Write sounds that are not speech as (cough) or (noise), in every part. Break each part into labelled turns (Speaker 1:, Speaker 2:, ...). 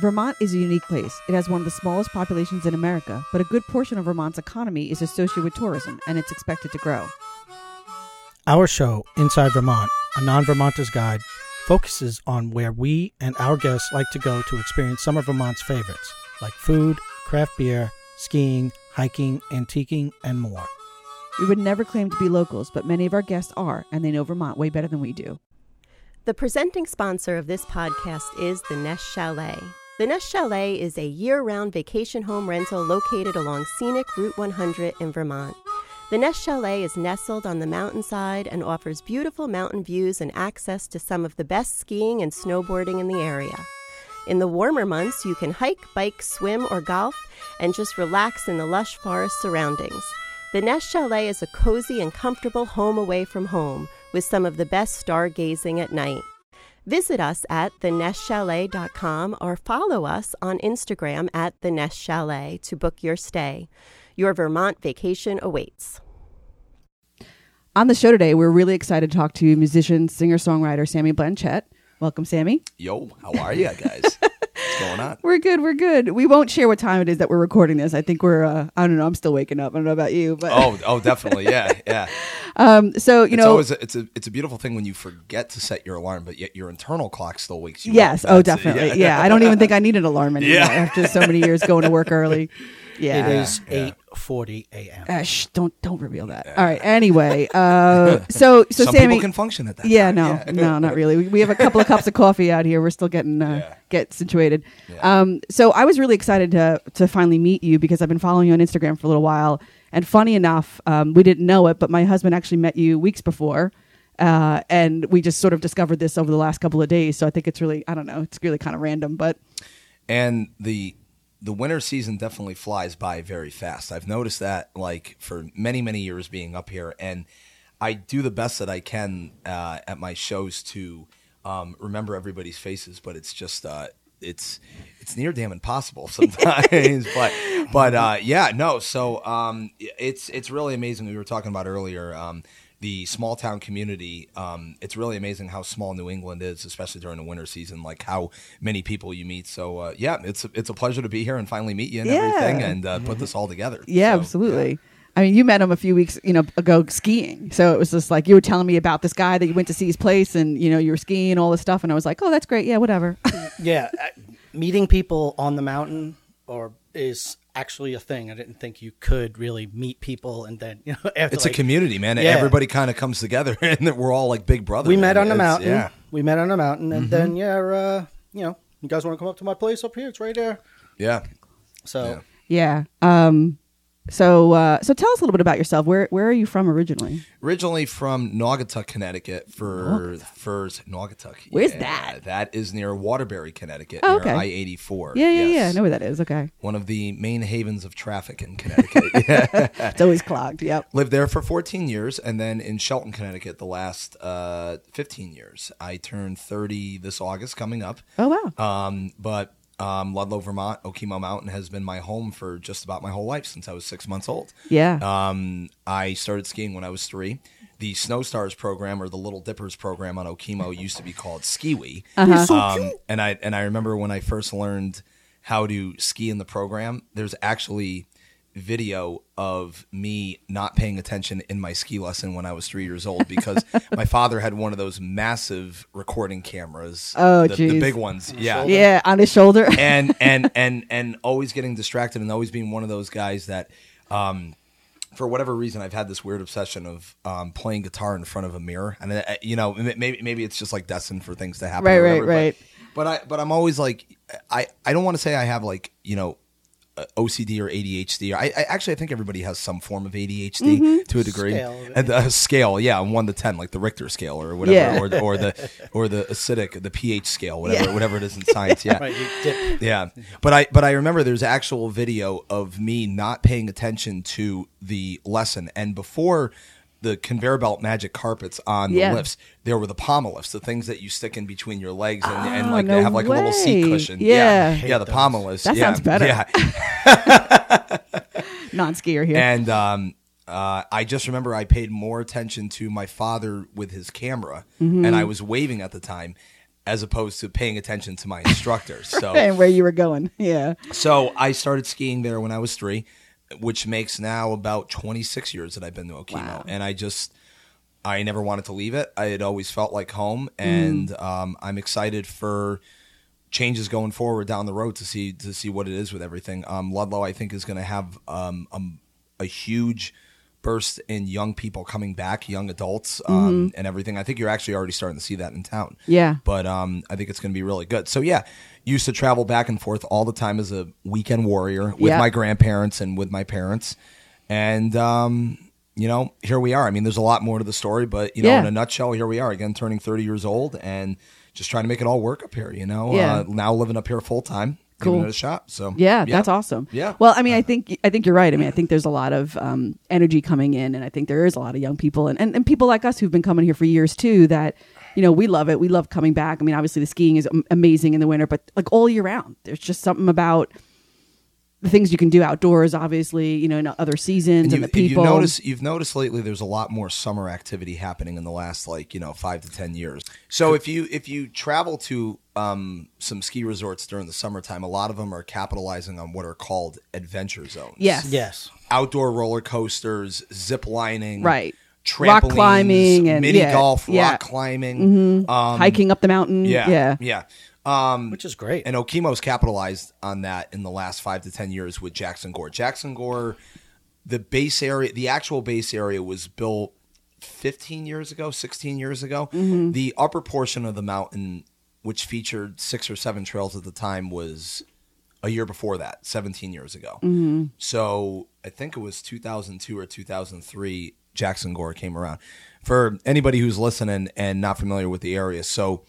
Speaker 1: Vermont is a unique place. It has one of the smallest populations in America, but a good portion of Vermont's economy is associated with tourism, and it's expected to grow.
Speaker 2: Our show, Inside Vermont, a non Vermonter's guide, focuses on where we and our guests like to go to experience some of Vermont's favorites, like food, craft beer, skiing, hiking, antiquing, and more.
Speaker 1: We would never claim to be locals, but many of our guests are, and they know Vermont way better than we do.
Speaker 3: The presenting sponsor of this podcast is the Nest Chalet. The Nest Chalet is a year round vacation home rental located along scenic Route 100 in Vermont. The Nest Chalet is nestled on the mountainside and offers beautiful mountain views and access to some of the best skiing and snowboarding in the area. In the warmer months, you can hike, bike, swim, or golf and just relax in the lush forest surroundings. The Nest Chalet is a cozy and comfortable home away from home with some of the best stargazing at night. Visit us at thenestchalet.com or follow us on Instagram at the Nest Chalet to book your stay. Your Vermont vacation awaits.
Speaker 1: On the show today, we're really excited to talk to musician, singer songwriter Sammy Blanchett. Welcome, Sammy.
Speaker 4: Yo, how are you guys? (laughs) What's going on?
Speaker 1: We're good. We're good. We won't share what time it is that we're recording this. I think we're. Uh, I don't know. I'm still waking up. I don't know about you, but
Speaker 4: Oh, oh, definitely, yeah, yeah. (laughs)
Speaker 1: um. So you
Speaker 4: it's
Speaker 1: know.
Speaker 4: always a, it's a it's a beautiful thing when you forget to set your alarm, but yet your internal clock still wakes you
Speaker 1: yes.
Speaker 4: up.
Speaker 1: Oh,
Speaker 4: That's-
Speaker 1: definitely. Yeah. I don't even think I need an alarm (laughs) anymore
Speaker 4: Yeah.
Speaker 1: after so many years going to work early. (laughs) Yeah.
Speaker 2: it is
Speaker 4: eight
Speaker 2: forty a.m.
Speaker 1: Uh, shh, don't don't reveal that. All right. Anyway, uh, (laughs) so so
Speaker 4: Some
Speaker 1: Sammy,
Speaker 4: people can function at that.
Speaker 1: yeah,
Speaker 4: time,
Speaker 1: no, no, not really. We, we have a couple of cups of coffee out here. We're still getting uh,
Speaker 4: Yeah.
Speaker 1: get situated.
Speaker 4: Yeah.
Speaker 1: Um, so I was really excited to to finally meet you because I've been following you on Instagram for a little while. And funny enough, um, we didn't know it, but my husband actually met you weeks before. Uh, and we just sort of discovered this over the last couple of days. So I think it's really, I don't know, it's really kind of random, but
Speaker 4: and the the winter season definitely flies by very fast. I've noticed that like for many many years being up here, and I do the best that I can uh, at my shows to um, remember everybody's faces, but it's just. Uh, it's it's near damn impossible (laughs) sometimes, but but uh, yeah, no. So um, it's it's really amazing. We were talking about earlier um, the small town community. Um, it's really amazing how small New England is, especially during the winter season. Like how many people you meet. So uh, yeah, it's a, it's a pleasure to be here and finally meet you and
Speaker 1: Yeah.
Speaker 4: everything, and uh, put this all together.
Speaker 1: Yeah,
Speaker 4: So,
Speaker 1: absolutely. I mean, you met him a few weeks, you know, ago skiing. So it was just like you were telling me about this guy that you went to see his place, and you know, you were skiing all this stuff, and I was like, oh, that's great. Yeah, whatever. (laughs)
Speaker 2: Yeah, meeting people on the mountain or is actually a thing. I didn't think you could really meet people and then you know (laughs) after
Speaker 4: It's
Speaker 2: like,
Speaker 4: a community, man.
Speaker 2: Yeah.
Speaker 4: Everybody kind of comes together, (laughs) and that we're all like big brothers.
Speaker 2: We met on the
Speaker 4: It's-
Speaker 2: mountain.
Speaker 4: Yeah.
Speaker 2: We met on the mountain, and then yeah, uh, you know, you guys want to come up to my place up here? It's right there.
Speaker 4: Yeah.
Speaker 2: So
Speaker 1: yeah. Um. So, uh, so tell us a little bit about yourself. Where Where are you from originally?
Speaker 4: Originally from Naugatuck, Connecticut, for Furs Naugatuck.
Speaker 1: Where's
Speaker 4: Yeah,
Speaker 1: that?
Speaker 4: That is near Waterbury, Connecticut,
Speaker 1: Oh, okay.
Speaker 4: I eighty four.
Speaker 1: Yeah, yeah, yeah. I know where that is. Okay,
Speaker 4: One of the main havens of traffic in Connecticut. (laughs)
Speaker 1: It's always clogged. Yep.
Speaker 4: Lived there for 14 years, and then in Shelton, Connecticut, the last uh, 15 years. I turned 30 this August, coming up.
Speaker 1: Oh wow.
Speaker 4: Um, but um, Ludlow, Vermont, Okemo Mountain has been my home for just about my whole life since I was six months old.
Speaker 1: Yeah.
Speaker 4: Um, I started skiing when I was three. The Snow Stars program or the Little Dippers program on Okemo (laughs) used to be called Skiwi.
Speaker 1: Uh-huh.
Speaker 4: Um, and I and I remember when I first learned how to ski in the program. There's actually video of me not paying attention in my ski lesson when I was three years old because (laughs) my father had one of those massive recording cameras.
Speaker 1: Oh,
Speaker 4: the, the big ones. Yeah
Speaker 1: yeah, on his shoulder. (laughs)
Speaker 4: and (laughs) and and and always getting distracted and always being one of those guys that um for whatever reason I've had this weird obsession of um playing guitar in front of a mirror and uh, you know maybe maybe it's just like destined for things to happen
Speaker 1: Right,
Speaker 4: or
Speaker 1: right,
Speaker 4: whatever, but-
Speaker 1: right.
Speaker 4: but I but I'm always like I I don't want to say I have like you know OCD or ADHD. I, I actually I think everybody has some form of ADHD
Speaker 1: Mm-hmm.
Speaker 4: to a degree.
Speaker 2: Scale.
Speaker 4: And the scale, yeah, one to ten, like the Richter scale or whatever,
Speaker 1: Yeah.
Speaker 4: or, or the (laughs) or the acidic, the pH scale, whatever
Speaker 1: Yeah.
Speaker 4: whatever it is in science. Yeah, (laughs)
Speaker 2: right,
Speaker 4: yeah, but I but I remember there's actual video of me not paying attention to the lesson, and before the conveyor belt magic carpets on
Speaker 1: Yeah.
Speaker 4: the lifts, there were the pommel lifts, the things that you stick in between your legs, and, and
Speaker 1: Oh,
Speaker 4: like
Speaker 1: no
Speaker 4: they have like a little seat cushion.
Speaker 1: Yeah.
Speaker 4: yeah, yeah the
Speaker 2: Hate
Speaker 4: pommel lifts.
Speaker 1: That
Speaker 4: yeah.
Speaker 1: sounds better.
Speaker 4: Yeah, (laughs) (laughs)
Speaker 1: Non skier here.
Speaker 4: and um, uh, I just remember I paid more attention to my father with his camera,
Speaker 1: Mm-hmm.
Speaker 4: and I was waving at the time. as opposed to paying attention to my instructors. (laughs) So
Speaker 1: and where you were going. Yeah.
Speaker 4: so I started skiing there when I was three, which makes now about 26 years that I've been to Okemo.
Speaker 1: Wow.
Speaker 4: And I just, I never wanted to leave it. I had always felt like home. And um, I'm excited for changes going forward down the road to see to see what it is with everything. Um, Ludlow, I think, is going to have um, um, a huge burst in young people coming back, young adults, um, and everything. I think you're actually already starting to see that in town
Speaker 1: Yeah.
Speaker 4: but um, I think it's going to be really good. So yeah, used to travel back and forth all the time as a weekend warrior with
Speaker 1: Yeah.
Speaker 4: my grandparents and with my parents, and um, you know, here we are. I mean, there's a lot more to the story, but you know,
Speaker 1: Yeah.
Speaker 4: in a nutshell, here we are again, turning 30 years old and just trying to make it all work up here. You know,
Speaker 1: Yeah.
Speaker 4: uh, now living up here full time,
Speaker 1: Cool.
Speaker 4: giving it a shot. So
Speaker 1: Yeah, that's awesome.
Speaker 4: Yeah.
Speaker 1: Well, I mean, I think I think you're right. I mean, I think there's a lot of um, energy coming in, and I think there is a lot of young people and, and, and people like us who've been coming here for years too. That you know we love it. We love coming back. I mean, obviously the skiing is amazing in the winter, but like all year round, there's just something about the things you can do outdoors. Obviously, you know, in other seasons and,
Speaker 4: And
Speaker 1: the
Speaker 4: you,
Speaker 1: people.
Speaker 4: you notice you've noticed lately there's a lot more summer activity happening in the last like you know five to ten years. So if you if you travel to um, some ski resorts during the summertime, a lot of them are capitalizing on what are called adventure zones.
Speaker 1: yes,
Speaker 2: Yes.
Speaker 1: outdoor
Speaker 4: outdoor roller coasters, zip lining,
Speaker 1: Right.
Speaker 4: Trampolines,
Speaker 1: Rock climbing and-
Speaker 4: mini
Speaker 1: yeah,
Speaker 4: golf,
Speaker 1: yeah.
Speaker 4: rock climbing, um,
Speaker 1: hiking up the mountain.
Speaker 4: yeah,
Speaker 1: yeah,
Speaker 4: yeah. Um,
Speaker 2: Which is great.
Speaker 4: and Okemo's capitalized on that in the last five to ten years with Jackson Gore. Jackson Gore, the base area, the actual base area was built 15 years ago, 16 years ago.
Speaker 1: Mm-hmm.
Speaker 4: The upper portion of the mountain, which featured six or seven trails at the time, was a year before that, 17 years ago.
Speaker 1: Mm-hmm.
Speaker 4: So I think it was 2002 or 2003, Jackson Gore came around. For anybody who's listening and not familiar with the area, so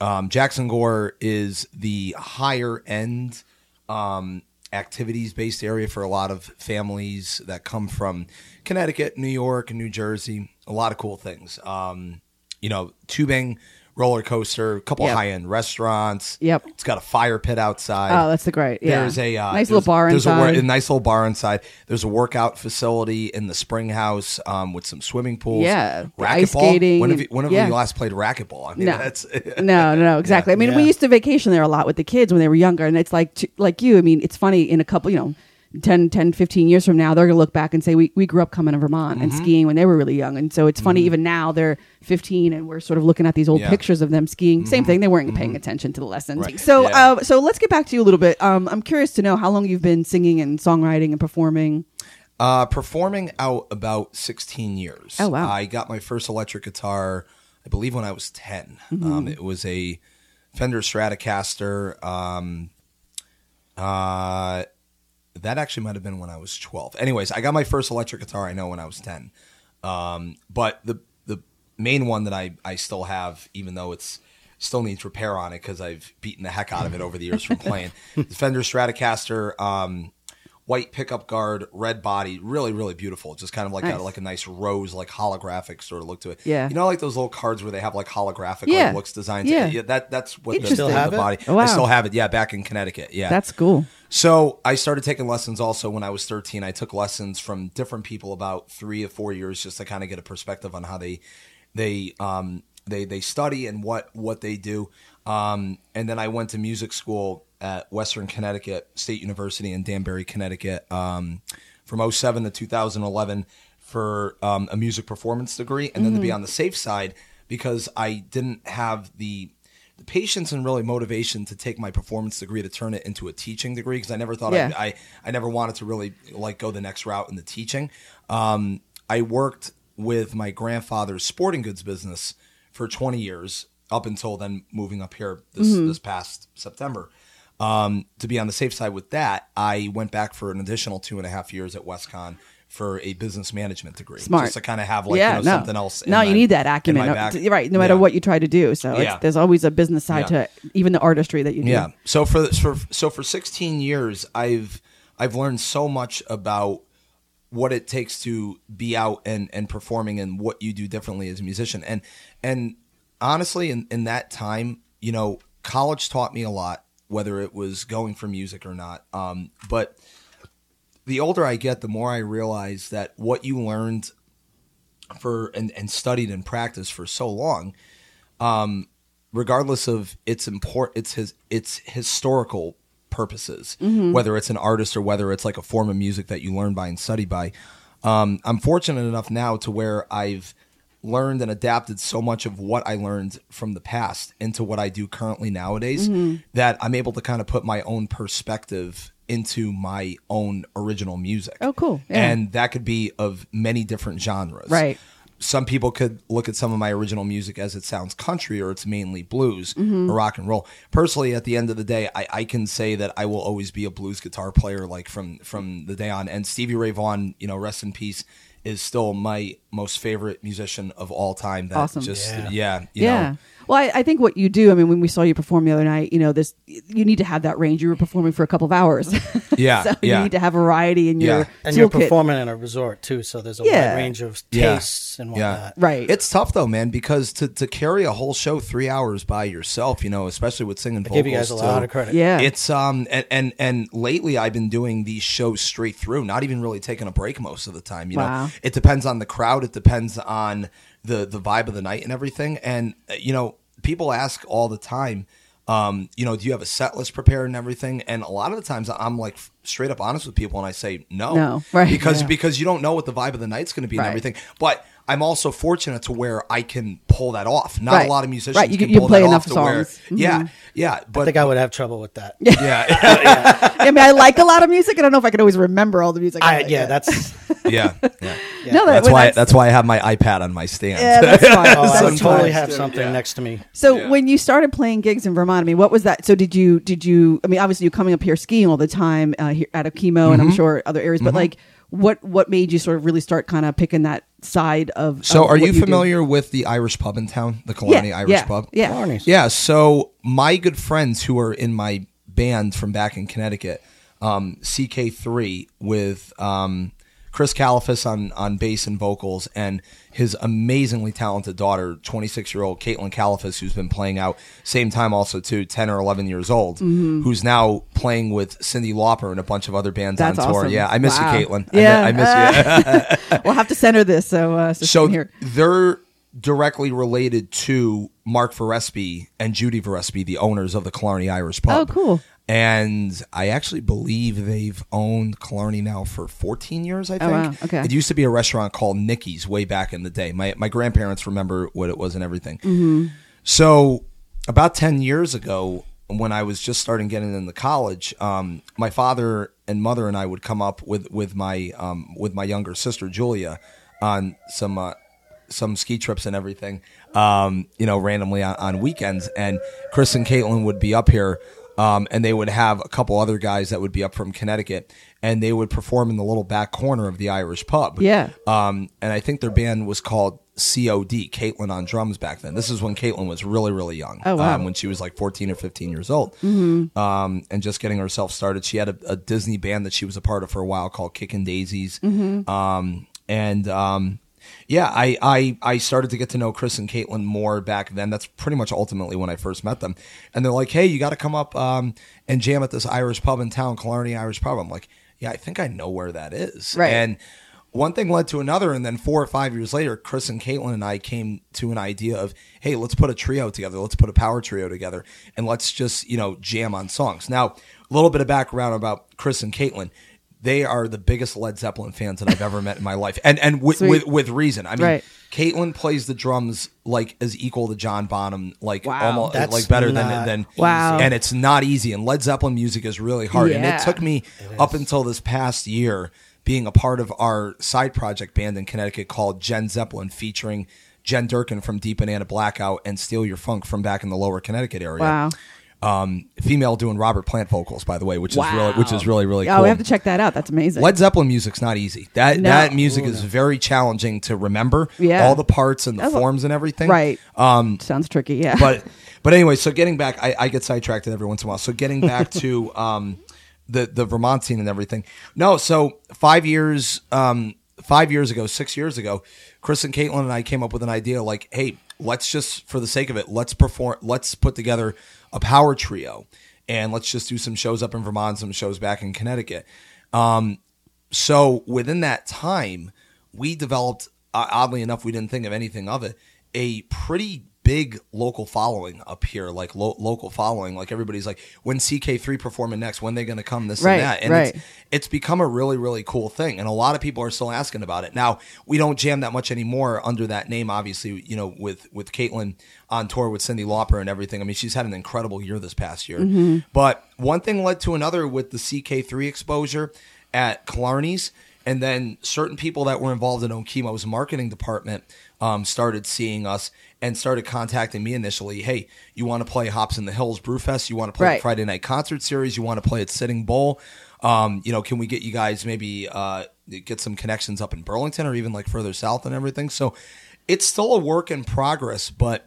Speaker 4: um, Jackson Gore is the higher end um, activities based area for a lot of families that come from Connecticut, New York, and New Jersey. A lot of cool things. Um, you know, tubing, roller coaster, a couple
Speaker 1: Yep.
Speaker 4: high end restaurants.
Speaker 1: Yep.
Speaker 4: It's got a fire pit outside.
Speaker 1: Oh, that's the great. Yeah,
Speaker 4: There's a uh,
Speaker 1: nice
Speaker 4: there's-
Speaker 1: little bar
Speaker 4: there's
Speaker 1: inside.
Speaker 4: A, a nice little bar inside. There's a workout facility in the spring house um, with some swimming pools.
Speaker 1: Yeah,
Speaker 4: racquetball. When have you, when have
Speaker 1: yeah.
Speaker 4: you last played racquetball? I mean,
Speaker 1: No.
Speaker 4: that's (laughs)
Speaker 1: no, no, no, exactly. I mean, we used to vacation there a lot with the kids when they were younger, and it's like, like you. I mean, it's funny in a couple, you know, 10, 10 15 years from now, they're gonna look back and say, we we grew up coming to Vermont and
Speaker 4: Mm-hmm.
Speaker 1: skiing when they were really young, and so it's funny even now they're fifteen and we're sort of looking at these old
Speaker 4: Yeah. Mm-hmm.
Speaker 1: pictures of them skiing. Same thing, they weren't paying attention to the lessons.
Speaker 4: Right.
Speaker 1: So,
Speaker 4: Yeah.
Speaker 1: uh, so let's get back to you a little bit. Um, I'm curious to know how long you've been singing and songwriting and performing.
Speaker 4: Uh, performing out about 16 years.
Speaker 1: Oh, wow.
Speaker 4: I got my first electric guitar, I believe, when I was 10.
Speaker 1: Mm-hmm.
Speaker 4: Um, it was a Fender Stratocaster. Um, uh, that actually might have been when I was 12. Anyways, I got my first electric guitar, I know, when I was 10. Um, but the the main one that I, I still have, even though it's still needs repair on it because I've beaten the heck out of it over the years from playing, (laughs) the Fender Stratocaster. Um, white pickup guard, red body, really, really beautiful. Just kind of like
Speaker 1: Nice.
Speaker 4: got like a nice rose, like holographic sort of look to it.
Speaker 1: Yeah.
Speaker 4: you know, like those little cards where they have like holographic
Speaker 1: Yeah.
Speaker 4: like looks designs.
Speaker 1: Yeah.
Speaker 4: that that's what the,
Speaker 2: Still have it?
Speaker 4: body.
Speaker 1: Oh, wow.
Speaker 4: I still have it. Yeah, back in Connecticut. Yeah,
Speaker 1: That's cool.
Speaker 4: So I started taking lessons also when I was 13. I took lessons from different people about three or four years just to kind of get a perspective on how they they um, they they study and what what they do. Um, and then I went to music school at Western Connecticut State University in Danbury, Connecticut, um, from 07 to 2011 for um, a music performance degree, and then to be on the safe side because I didn't have the the patience and really motivation to take my performance degree to turn it into a teaching degree because I never thought
Speaker 1: Yeah.
Speaker 4: I, I I never wanted to really like go the next route in the teaching. Um, I worked with my grandfather's sporting goods business for 20 years up until then moving up here this
Speaker 1: Mm-hmm.
Speaker 4: this past September. Um, to be on the safe side with that, I went back for an additional two and a half years at WestConn for a business management degree,
Speaker 1: Smart.
Speaker 4: just to kind of have like
Speaker 1: yeah,
Speaker 4: you know,
Speaker 1: no.
Speaker 4: something else. in
Speaker 1: No, you need that acumen, no, right? No matter
Speaker 4: Yeah.
Speaker 1: what you try to do. So
Speaker 4: Yeah.
Speaker 1: it's, there's always a business side to even the artistry that you do.
Speaker 4: Yeah. So for for so for 16 years, I've I've learned so much about what it takes to be out and and performing and what you do differently as a musician. And and honestly, in in that time, you know, college taught me a lot, whether it was going for music or not. Um, but the older I get, the more I realize that what you learned for and, and studied and practiced for so long um, regardless of its import, its his its historical purposes,
Speaker 1: Mm-hmm.
Speaker 4: whether it's an artist or whether it's like a form of music that you learn by and study by. Um, I'm fortunate enough now to where I've learned and adapted so much of what I learned from the past into what I do currently nowadays
Speaker 1: Mm-hmm.
Speaker 4: that I'm able to kind of put my own perspective into my own original music.
Speaker 1: Oh, cool. Yeah.
Speaker 4: And that could be of many different genres.
Speaker 1: Right.
Speaker 4: Some people could look at some of my original music as it sounds country or it's mainly blues
Speaker 1: Mm-hmm.
Speaker 4: or rock and roll. Personally, at the end of the day, I, I can say that I will always be a blues guitar player, like from from the day on. And Stevie Ray Vaughan, you know, rest in peace, is still my most favorite musician of all time. That
Speaker 1: Awesome.
Speaker 4: Just
Speaker 2: Yeah.
Speaker 4: yeah, you
Speaker 1: yeah.
Speaker 4: know,
Speaker 1: Well, I, I think what you do. I mean, when we saw you perform the other night, you know, this you need to have that range. You were performing for a couple of hours.
Speaker 4: Yeah, (laughs)
Speaker 1: so
Speaker 4: yeah.
Speaker 1: you need to have variety in your
Speaker 2: And you're
Speaker 1: toolkit.
Speaker 2: performing in a resort too, so there's a
Speaker 1: Yeah.
Speaker 2: wide range of
Speaker 4: Yeah.
Speaker 2: tastes and
Speaker 4: Yeah.
Speaker 2: whatnot.
Speaker 1: Right.
Speaker 4: It's tough though, man, because to, to carry a whole show three hours by yourself, you know, especially with singing
Speaker 2: I
Speaker 4: vocals.
Speaker 2: give you guys a lot
Speaker 4: too.
Speaker 2: of credit.
Speaker 1: yeah.
Speaker 4: It's um and, and and lately I've been doing these shows straight through, not even really taking a break most of the time. You
Speaker 1: Wow.
Speaker 4: know, it depends on the crowd, it depends on the the vibe of the night and everything. And uh, you know, people ask all the time, um, you know, do you have a set list prepared and everything? And a lot of the times I'm like straight up honest with people, and I say no,
Speaker 1: No, (laughs) right.
Speaker 4: because
Speaker 2: Yeah.
Speaker 4: because you don't know what the vibe of the night's going to be
Speaker 1: Right.
Speaker 4: and everything. But I'm also fortunate to where I can pull that off. Not
Speaker 1: Right.
Speaker 4: a lot of musicians
Speaker 1: Right, you
Speaker 4: can
Speaker 1: can- you
Speaker 4: pull
Speaker 1: play
Speaker 4: that
Speaker 1: enough
Speaker 4: off to where,
Speaker 1: songs. Mm-hmm.
Speaker 4: yeah, yeah.
Speaker 2: I think I would have trouble with that. (laughs)
Speaker 4: yeah, yeah. (laughs)
Speaker 1: I mean, I like a lot of music. I don't know if I can always remember all the music.
Speaker 2: I,
Speaker 1: like
Speaker 2: yeah,
Speaker 1: yet.
Speaker 2: that's
Speaker 4: yeah, (laughs) yeah.
Speaker 2: yeah.
Speaker 1: No, that-
Speaker 4: That's why.
Speaker 1: that's-
Speaker 4: That's, why I have my iPad on my stand.
Speaker 1: yeah, that's (laughs) fine.
Speaker 2: Oh, I would totally have something next to me.
Speaker 1: So
Speaker 4: Yeah.
Speaker 1: when you started playing gigs in Vermont, I mean, what was that? So did you did you? I mean, obviously you're coming up here skiing all the time uh, here out of Okemo, and
Speaker 4: Mm-hmm.
Speaker 1: I'm sure other areas. But like, what what made you sort of really start kind of picking that side of?
Speaker 4: So,
Speaker 1: of
Speaker 4: are
Speaker 1: what
Speaker 4: you
Speaker 1: do?
Speaker 4: familiar with the Irish pub in town, the Killarney
Speaker 1: Yeah,
Speaker 4: Irish
Speaker 1: yeah,
Speaker 4: pub?
Speaker 1: yeah.
Speaker 2: Barney's.
Speaker 4: Yeah, so my good friends who are in my band from back in Connecticut, um, CK3 with um, Chris Califas on, on bass and vocals, and his amazingly talented daughter, 26 year old Caitlin Califas, who's been playing out same time also too, 10 or 11 years old,
Speaker 1: Mm-hmm.
Speaker 4: who's now playing with Cyndi Lauper and a bunch of other bands
Speaker 1: That's
Speaker 4: on tour.
Speaker 1: awesome.
Speaker 4: Yeah, I miss
Speaker 1: Wow.
Speaker 4: you, Caitlin.
Speaker 1: Yeah.
Speaker 4: I, I miss you. (laughs)
Speaker 1: We'll have to send her this. So uh, so,
Speaker 4: so
Speaker 1: hear.
Speaker 4: they're directly related to Mark Varespi and Judy Varespi, the owners of the Killarney Irish Pub.
Speaker 1: Oh, cool.
Speaker 4: And I actually believe they've owned Killarney now for 14 years, I think.
Speaker 1: Oh, wow. Okay.
Speaker 4: It used to be a restaurant called Nicky's way back in the day. My, my grandparents remember what it was and everything.
Speaker 1: Mm-hmm.
Speaker 4: So about 10 years ago, when I was just starting getting into college, um, my father and mother and I would come up with, with my um, with my younger sister Julia on some uh, some ski trips and everything, um, you know, randomly on, on weekends. And Chris and Caitlin would be up here, um, and they would have a couple other guys that would be up from Connecticut, and they would perform in the little back corner of the Irish pub.
Speaker 1: Yeah.
Speaker 4: Um, and I think their band was called COD, Caitlin on drums back then. This is when Caitlin was really, really young.
Speaker 1: Oh, wow.
Speaker 4: Um, when she was like 14 or 15 years old. Mm-hmm. Um, and just getting herself started. She had a, a Disney band that she was a part of for a while called Kickin' Daisies.
Speaker 1: Mm-hmm.
Speaker 4: Um, and, um, yeah, I, I, I started to get to know Chris and Caitlin more back then. That's pretty much ultimately when I first met them. And they're like, hey, you got to come up um, and jam at this Irish pub in town, Killarney Irish Pub. I'm like, yeah, I think I know where that is.
Speaker 1: Right.
Speaker 4: And one thing led to another. And then four or five years later, Chris and Caitlin and I came to an idea of, hey, let's put a trio together. Let's put a power trio together and let's just, you know, jam on songs. Now, a little bit of background about Chris and Caitlin. They are the biggest Led Zeppelin fans that I've ever met in my life, and and with
Speaker 1: Sweet.
Speaker 4: with, with reason. I mean,
Speaker 1: Right.
Speaker 4: Caitlin plays the drums like as equal to John Bonham, like
Speaker 1: Wow.
Speaker 4: almost
Speaker 2: That's
Speaker 4: like better than than
Speaker 1: Wow.
Speaker 4: And it's not easy. And Led Zeppelin music is really hard. And it took me up until this past year being a part of our side project band in Connecticut called Jen Zeppelin, featuring Jen Durkin from Deep Banana Blackout and Steal Your Funk from back in the Lower Connecticut area.
Speaker 1: Wow.
Speaker 4: Um, female doing Robert Plant vocals, by the way, which
Speaker 1: Wow.
Speaker 4: is really which is really really
Speaker 1: Yeah,
Speaker 4: cool.
Speaker 1: we have to check that out. That's amazing.
Speaker 4: Led Zeppelin music's not easy. That
Speaker 1: No.
Speaker 4: that music is very challenging to remember.
Speaker 1: Yeah.
Speaker 4: all the parts and the
Speaker 1: That's a-
Speaker 4: forms and everything.
Speaker 1: right.
Speaker 4: Um,
Speaker 1: Sounds tricky. Yeah.
Speaker 4: but but anyway, so getting back, I, I get sidetracked every once in a while. So getting back (laughs) to um, the the Vermont scene and everything. No, so five years um, five years ago, six years ago, Chris and Caitlin and I came up with an idea like, hey, let's just for the sake of it, let's perform, let's put together a power trio, and let's just do some shows up in Vermont, some shows back in Connecticut. Um, so within that time, we developed. Uh, oddly enough, we didn't think of anything of it. A pretty big local following up here, like lo- local following. Like everybody's like, when CK3 performing next, when they going to come, this
Speaker 1: Right,
Speaker 4: and that, and
Speaker 1: right.
Speaker 4: it's it's become a really really cool thing, and a lot of people are still asking about it. Now we don't jam that much anymore under that name, obviously. You know, with with Caitlin on tour with Cyndi Lauper and everything. I mean, she's had an incredible year this past year.
Speaker 1: Mm-hmm.
Speaker 4: But one thing led to another with the CK3 exposure at Killarney's. And then certain people that were involved in Okemo's marketing department um, started seeing us and started contacting me initially. Hey, you want to play Hops in the Hills Brewfest? You want to play
Speaker 1: Right.
Speaker 4: Friday night concert series? You want to play at Sitting Bull? Um, you know, can we get you guys maybe uh, get some connections up in Burlington or even like further south and everything? So it's still a work in progress, but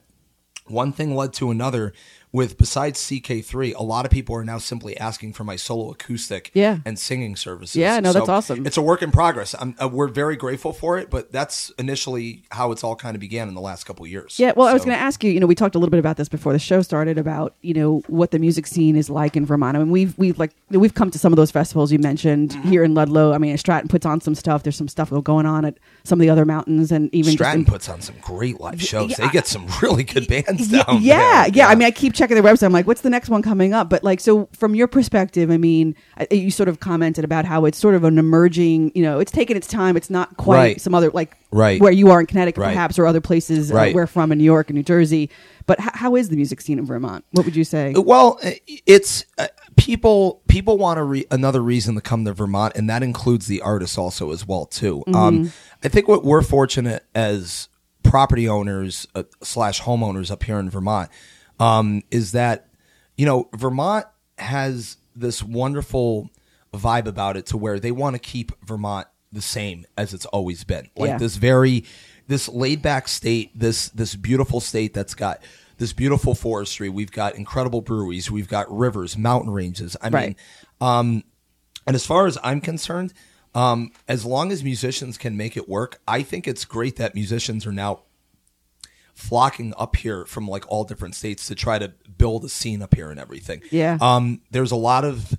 Speaker 4: one thing led to another with besides CK3, a lot of people are now simply asking for my solo acoustic
Speaker 1: Yeah.
Speaker 4: and singing services.
Speaker 1: Yeah, no, that's awesome.
Speaker 4: It's a work in progress. I'm, uh, we're very grateful for it, but that's initially how it's all kind of began in the last couple of years.
Speaker 1: Yeah, well, I was going to ask you. You know, we talked a little bit about this before the show started about you know what the music scene is like in Vermont. I mean, we've we've like we've come to some of those festivals you mentioned
Speaker 4: Mm-hmm.
Speaker 1: here in Ludlow. I mean, Stratton puts on some stuff. There's some stuff going on at some of the other mountains, and even
Speaker 4: Stratton
Speaker 1: in,
Speaker 4: puts on some great live shows.
Speaker 1: yeah,
Speaker 4: they get some (laughs) really good bands
Speaker 1: yeah,
Speaker 4: down
Speaker 1: yeah,
Speaker 4: there.
Speaker 1: yeah. I mean, I keep checking their website. I'm like, what's the next one coming up? But like, so from your perspective, I mean, you sort of commented about how it's sort of an emerging. You know, it's taken its time. It's not quite
Speaker 4: Right.
Speaker 1: some other like
Speaker 4: Right.
Speaker 1: where you are in Connecticut,
Speaker 4: Right.
Speaker 1: perhaps, or other places uh,
Speaker 4: Right.
Speaker 1: we're from in New York and New Jersey. But h- how is the music scene in Vermont? What would you say?
Speaker 4: Well, uh, it's uh, people. People want a re- another reason to come to Vermont, and that includes the artists also as well too. Um, I think what we're fortunate as property owners uh, slash homeowners up here in Vermont um, is that you know Vermont has this wonderful vibe about it to where they want to keep Vermont the same as it's always been. Like
Speaker 1: Yeah.
Speaker 4: this very this laid back state, this this beautiful state that's got this beautiful forestry. We've got incredible breweries. We've got rivers, mountain ranges. I mean, um, and as far as I'm concerned, um, as long as musicians can make it work, I think it's great that musicians are now flocking up here from like all different states to try to build a scene up here and everything.
Speaker 1: Yeah.
Speaker 4: Um, there's a lot of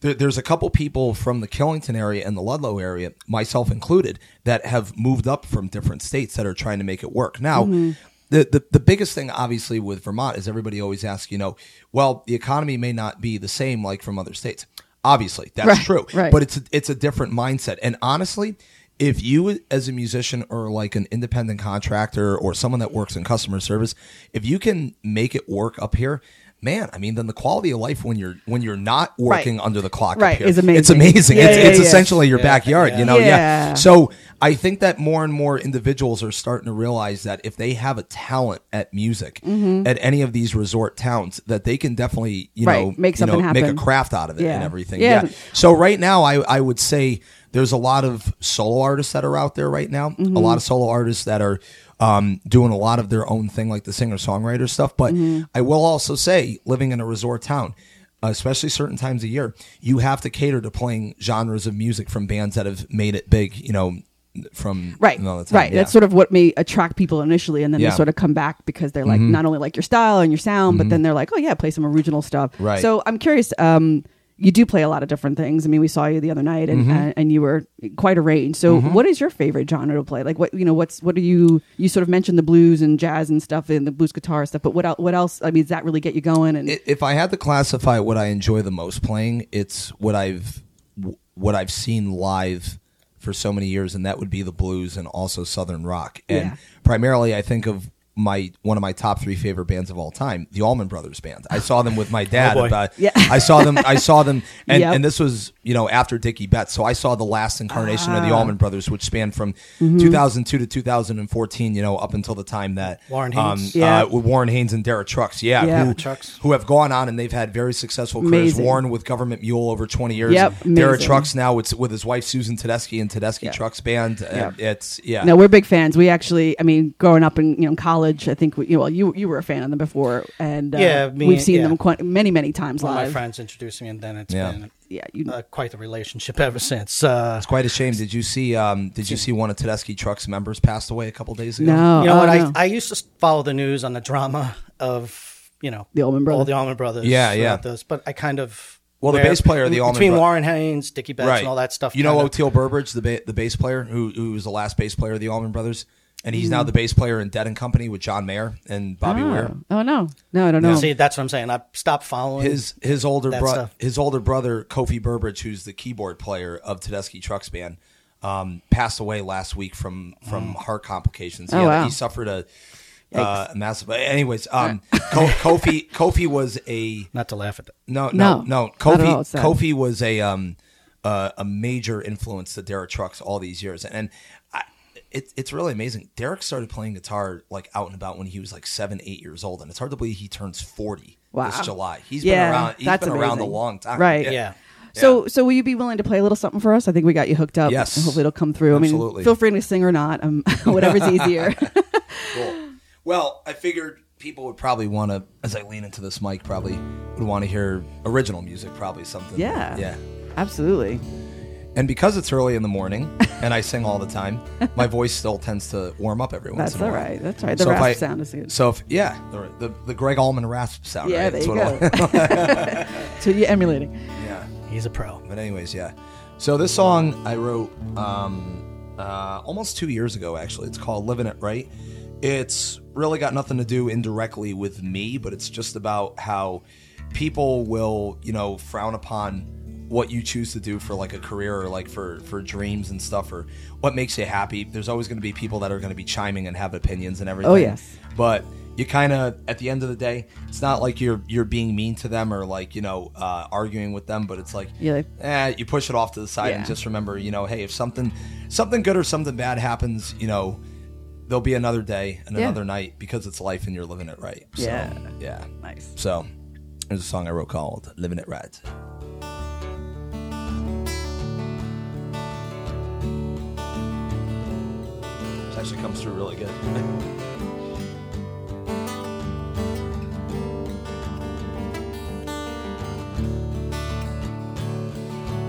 Speaker 4: there, there's a couple people from the Killington area and the Ludlow area, myself included, that have moved up from different states that are trying to make it work. Now,
Speaker 1: Mm-hmm.
Speaker 4: the, the the biggest thing obviously with Vermont is everybody always asks, you know, well, the economy may not be the same like from other states. Obviously, that's
Speaker 1: Right,
Speaker 4: true.
Speaker 1: right.
Speaker 4: But it's a, it's a different mindset. And honestly, if you as a musician or like an independent contractor or someone that works in customer service, if you can make it work up here, man, I mean, then the quality of life when you're when you're not working under the clock
Speaker 1: Right,
Speaker 4: up here
Speaker 1: is amazing.
Speaker 4: It's amazing.
Speaker 1: Yeah,
Speaker 4: it's
Speaker 1: yeah,
Speaker 4: it's
Speaker 1: yeah.
Speaker 4: essentially your backyard, you know.
Speaker 1: Yeah.
Speaker 4: Yeah. So I think that more and more individuals are starting to realize that if they have a talent at music
Speaker 1: Mm-hmm.
Speaker 4: at any of these resort towns, that they can definitely you
Speaker 1: Right,
Speaker 4: know
Speaker 1: make
Speaker 4: you know,
Speaker 1: something
Speaker 4: make a craft out of it
Speaker 1: Yeah.
Speaker 4: and everything.
Speaker 1: Yeah.
Speaker 4: Yeah. So right now, I I would say there's a lot of solo artists that are out there right now.
Speaker 1: Mm-hmm.
Speaker 4: A lot of solo artists that are um, doing a lot of their own thing, like the singer songwriter stuff. But
Speaker 1: Mm-hmm.
Speaker 4: I will also say, living in a resort town. Especially certain times of year, you have to cater to playing genres of music from bands that have made it big. You know, from
Speaker 1: Right, right.
Speaker 4: Yeah.
Speaker 1: That's sort of what may attract people initially, and then
Speaker 4: Yeah.
Speaker 1: they sort of come back because they're like not only like your style and your sound, but then they're like, oh yeah, play some original stuff.
Speaker 4: Right.
Speaker 1: So I'm curious. Um, you do play a lot of different things. I mean, we saw you the other night, and mm-hmm. and, and you were quite a range. So, mm-hmm. what is your favorite genre to play? Like, what you know, what's what do you you sort of mentioned the blues and jazz and stuff, and the blues guitar stuff. But what el- what else? I mean, does that really get you going? And
Speaker 4: if I had to classify what I enjoy the most playing, it's what I've what I've seen live for so many years, and that would be the blues and also southern rock. And
Speaker 1: Yeah.
Speaker 4: primarily, I think of my one of my top three favorite bands of all time, the Allman Brothers Band. I saw them with my (laughs) dad.
Speaker 2: boy.
Speaker 4: about,
Speaker 1: Yeah.
Speaker 4: I saw them. I saw them, (laughs) and,
Speaker 1: Yep.
Speaker 4: and this was you know after Dickey Betts. So I saw the last incarnation of the
Speaker 1: Ah.
Speaker 4: Allman Brothers, which spanned from
Speaker 1: Mm-hmm.
Speaker 4: 2002 to 2014. You know, up until the time that
Speaker 2: Warren
Speaker 4: um,
Speaker 1: Yeah.
Speaker 4: uh, with Warren Haynes and Derek Trucks. Yeah,
Speaker 1: Yeah.
Speaker 4: who,
Speaker 2: Trucks.
Speaker 4: who have gone on and they've had very successful careers.
Speaker 1: Amazing.
Speaker 4: Warren with Government Mule over 20 years.
Speaker 1: Yep,
Speaker 4: Derek
Speaker 1: amazing.
Speaker 4: Trucks now it's with his wife Susan Tedeschi and Tedeschi
Speaker 1: Yeah.
Speaker 4: Trucks Band. Uh, It's yeah.
Speaker 1: No, we're big fans. We actually, I mean, growing up in you know college, I think we, you know, well, you you were a fan of them before, and uh,
Speaker 2: Yeah, me-
Speaker 1: we've seen
Speaker 2: yeah.
Speaker 1: them quite, many many times
Speaker 2: One of my friends introduced me, and then it's
Speaker 4: Yeah.
Speaker 2: been
Speaker 1: Yeah, you,
Speaker 2: uh, quite the relationship ever since. Uh,
Speaker 4: It's quite a shame. Did you see? Um, did you see one of Tedeschi Trucks members passed away a couple days ago?
Speaker 1: no,
Speaker 2: you know what?
Speaker 1: oh,
Speaker 2: I,
Speaker 1: no.
Speaker 2: I used to follow the news on the drama of you know
Speaker 1: The Allman Brothers.
Speaker 2: all the Allman Brothers.
Speaker 4: Yeah, yeah.
Speaker 2: Those, but I kind of
Speaker 4: Well, the bass player of the Allman
Speaker 2: between
Speaker 4: Bro-
Speaker 2: Warren Haynes, Dickey Betts,
Speaker 4: right.
Speaker 2: and all that stuff.
Speaker 4: You know
Speaker 2: kinda-
Speaker 4: Oteil Burbridge, the ba- the bass player who who was the last bass player of the Allman Brothers. And he's now the bass player in Dead and Company with John Mayer and Bobby
Speaker 1: oh.
Speaker 4: Weir.
Speaker 1: Oh no, no, I don't know.
Speaker 2: See, that's what I'm saying. I stopped following
Speaker 4: His his older brother his older brother Kofi Burbridge, who's the keyboard player of Tedeschi Trucks Band, um, passed away last week from from heart complications.
Speaker 1: Oh,
Speaker 4: he, had-
Speaker 1: wow.
Speaker 4: he suffered a, uh, a massive. Anyways, um, Ko- (laughs) Kofi Kofi was a
Speaker 2: Not to laugh at that.
Speaker 4: no,
Speaker 1: No,
Speaker 4: no, no.
Speaker 1: not at all.
Speaker 4: Kofi, Kofi was a um, uh, a major influence to Derek Trucks all these years, and I, it, it's really amazing. Derek started playing guitar like out and about when he was like seven, eight years old, and it's hard to believe he turns forty
Speaker 1: Wow.
Speaker 4: this July. He's
Speaker 1: Yeah,
Speaker 4: been around. He's
Speaker 1: that's
Speaker 4: been around a long time,
Speaker 1: Right.
Speaker 2: Yeah.
Speaker 1: So, so will you be willing to play a little something for us? I think we got you hooked up.
Speaker 4: Yes.
Speaker 1: and hopefully it'll come through. I
Speaker 4: Absolutely.
Speaker 1: mean, feel free to sing or not. Um, (laughs) whatever's (laughs) easier.
Speaker 4: Cool. Well, I figured people would probably want to, as I lean into this mic, probably would want to hear original music, probably something.
Speaker 1: yeah.
Speaker 4: Yeah.
Speaker 1: Absolutely.
Speaker 4: And because it's early in the morning (laughs) and I sing all the time, my voice still tends to warm up every once
Speaker 1: That's
Speaker 4: in a
Speaker 1: all
Speaker 4: while.
Speaker 1: right. That's right. The
Speaker 4: So if
Speaker 1: rasp
Speaker 4: I-
Speaker 1: sound is good.
Speaker 4: So if yeah, the the, the Gregg Allman rasp sound.
Speaker 1: yeah,
Speaker 4: right?
Speaker 1: there
Speaker 4: That's
Speaker 1: you
Speaker 4: what I-
Speaker 1: go. (laughs) (laughs) so you're emulating.
Speaker 4: yeah.
Speaker 2: He's a pro.
Speaker 4: But anyways, yeah. So this song I wrote um, uh, almost two years ago. Actually, it's called "Living It Right." It's really got nothing to do indirectly with me, but it's just about how people will, you know, frown upon what you choose to do for like a career or like for for dreams and stuff or what makes you happy. There's always going to be people that are going to be chiming and have opinions and everything.
Speaker 1: Oh, yes.
Speaker 4: But you kind of at the end of the day, it's not like you're you're being mean to them or like you know uh, arguing with them, but it's like
Speaker 1: You're like-
Speaker 4: eh, you push it off to the side and just remember, you know, hey, if something something good or something bad happens, you know, there'll be another day and
Speaker 1: Yeah.
Speaker 4: another night because it's life and you're living it right. So,
Speaker 1: Yeah.
Speaker 4: yeah.
Speaker 1: Nice.
Speaker 4: So there's a song I wrote called "Living It Right." Actually comes through really good.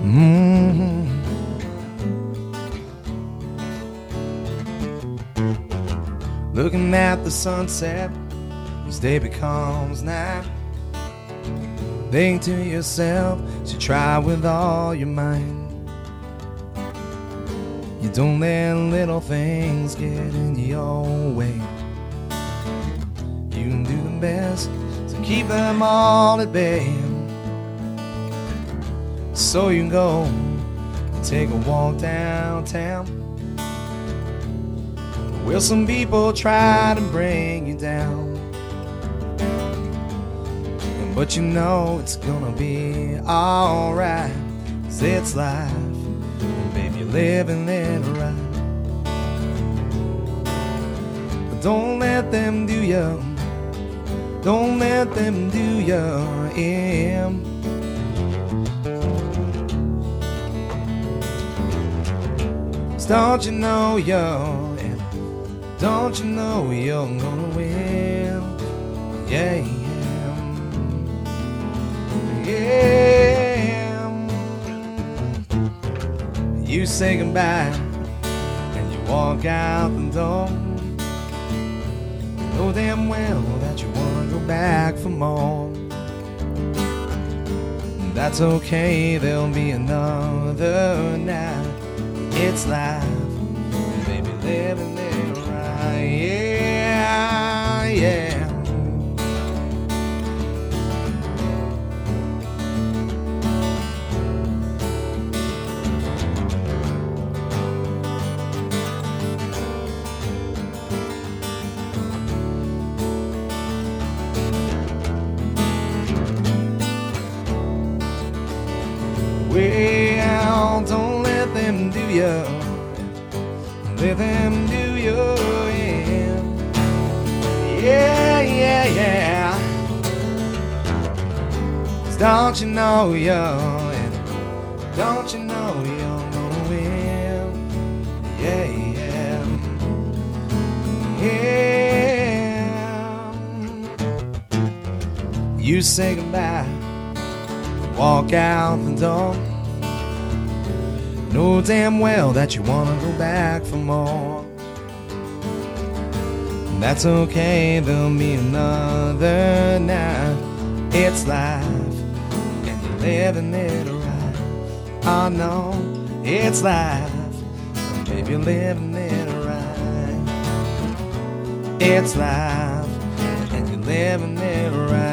Speaker 4: Mm-hmm. Looking at the sunset as day becomes night. Think to yourself to try with all your might. You don't let little things get in your way. You can do the best to keep them all at bay. So you can go and take a walk downtown. Will some people try to bring you down? But you know it's gonna be alright. Cause it's life. You're living it right. But don't let them do you. Don't let them do you. 'Cause don't you know you're? Don't you know you're gonna win? Yeah, yeah. Yeah. You say goodbye and you walk out the door. You know damn well that you wanna go back for more. That's okay, there'll be another night. It's life, baby, living out the door. Know damn well that you wanna go back for more. And that's okay, there'll be another night. It's life, and you're living it right. I know it's life, and you're living it right. It's life, and you're living it right.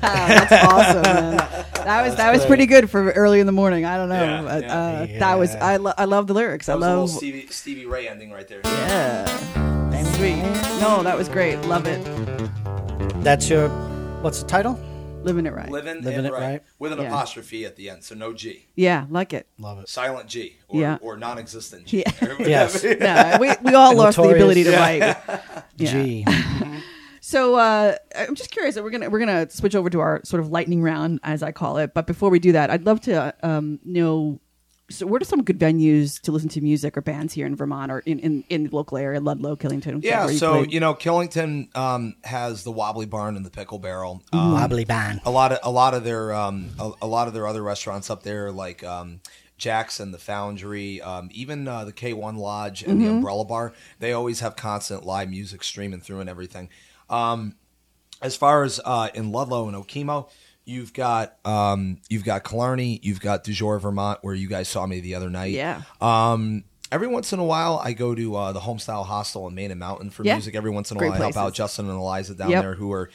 Speaker 1: That's awesome. Man. (laughs) That was that was pretty good for early in the morning. I don't know.
Speaker 4: Yeah,
Speaker 1: but,
Speaker 4: yeah.
Speaker 1: uh, That was I, lo- I love the lyrics.
Speaker 4: That was
Speaker 1: I
Speaker 4: a little
Speaker 1: love
Speaker 4: Stevie, Stevie Ray ending right there.
Speaker 1: yeah. Sweet. No, that was great. Love it.
Speaker 2: That's your. What's the title?
Speaker 1: Living it right.
Speaker 4: Living,
Speaker 2: Living
Speaker 4: it
Speaker 2: it
Speaker 4: right.
Speaker 2: right.
Speaker 4: With an
Speaker 1: Yeah.
Speaker 4: apostrophe at the end, so no G.
Speaker 1: Yeah, like it.
Speaker 2: Love it.
Speaker 4: Silent G. Or,
Speaker 1: Yeah.
Speaker 4: or non existent G.
Speaker 1: Yeah. (laughs)
Speaker 2: Yes.
Speaker 1: No, we, we all lost the ability to write. Yeah.
Speaker 2: G.
Speaker 1: So uh, I'm just curious. We're gonna we're gonna switch over to our sort of lightning round, as I call it. But before we do that, I'd love to um, know. So, what are some good venues to listen to music or bands here in Vermont or in, in, in the local area, Ludlow, Killington?
Speaker 4: Yeah,
Speaker 1: you
Speaker 4: so
Speaker 1: played?
Speaker 4: you know, Killington um, has the Wobbly Barn and the Pickle Barrel. Um,
Speaker 2: Wobbly band.
Speaker 4: a lot of a lot of their um, a, a lot of their other restaurants up there, like um, Jackson, the Foundry, um, even uh, the K One Lodge and the Umbrella Bar. They always have constant live music streaming through and everything. Um, as far as uh, in Ludlow and Okemo, you've got um, you've got Killarney, you've got Du Jour, Vermont, where you guys saw me the other night.
Speaker 1: Yeah.
Speaker 4: Um, every once in a while, I go to uh, the Homestyle Hostel in Main and Mountain for
Speaker 1: Yeah.
Speaker 4: music. Every once in a
Speaker 1: Great
Speaker 4: while, I help out. Justin and Eliza down
Speaker 1: Yep.
Speaker 4: there, who are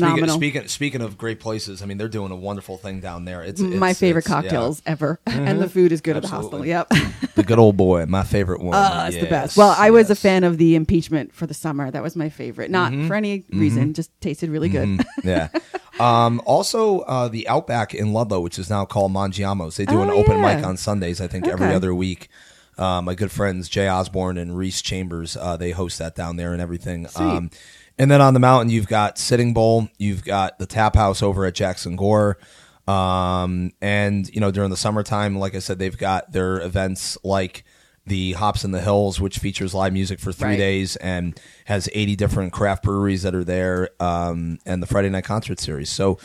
Speaker 1: Phenomenal.
Speaker 4: Speaking, speaking speaking of great places, I mean, they're doing a wonderful thing down there. It's,
Speaker 1: my favorite
Speaker 4: it's- yeah.
Speaker 1: cocktails ever, (laughs) and the food is good
Speaker 4: Absolutely.
Speaker 1: at the hostel. Yep.
Speaker 4: The good old boy, my favorite one.
Speaker 1: Uh, it's the best. Well, I was a fan of the impeachment for the summer. That was my favorite. Not
Speaker 4: Mm-hmm.
Speaker 1: for any reason, just tasted really good.
Speaker 4: yeah. (laughs) Um, also, uh, the Outback in Ludlow, which is now called Mangiamo's, they do
Speaker 1: Oh,
Speaker 4: an open
Speaker 1: yeah.
Speaker 4: mic on Sundays. I think every other week. Uh, my good friends Jay Osborne and Reese Chambers, uh, they host that down there and everything. Um, and then on the mountain, you've got Sitting Bull, you've got the Tap House over at Jackson Gore. Um, and you know, during the summertime, like I said, they've got their events like the Hops in the Hills, which features live music for three
Speaker 1: Right.
Speaker 4: days and has 80 different craft breweries that are there, um, and the Friday night concert series. So,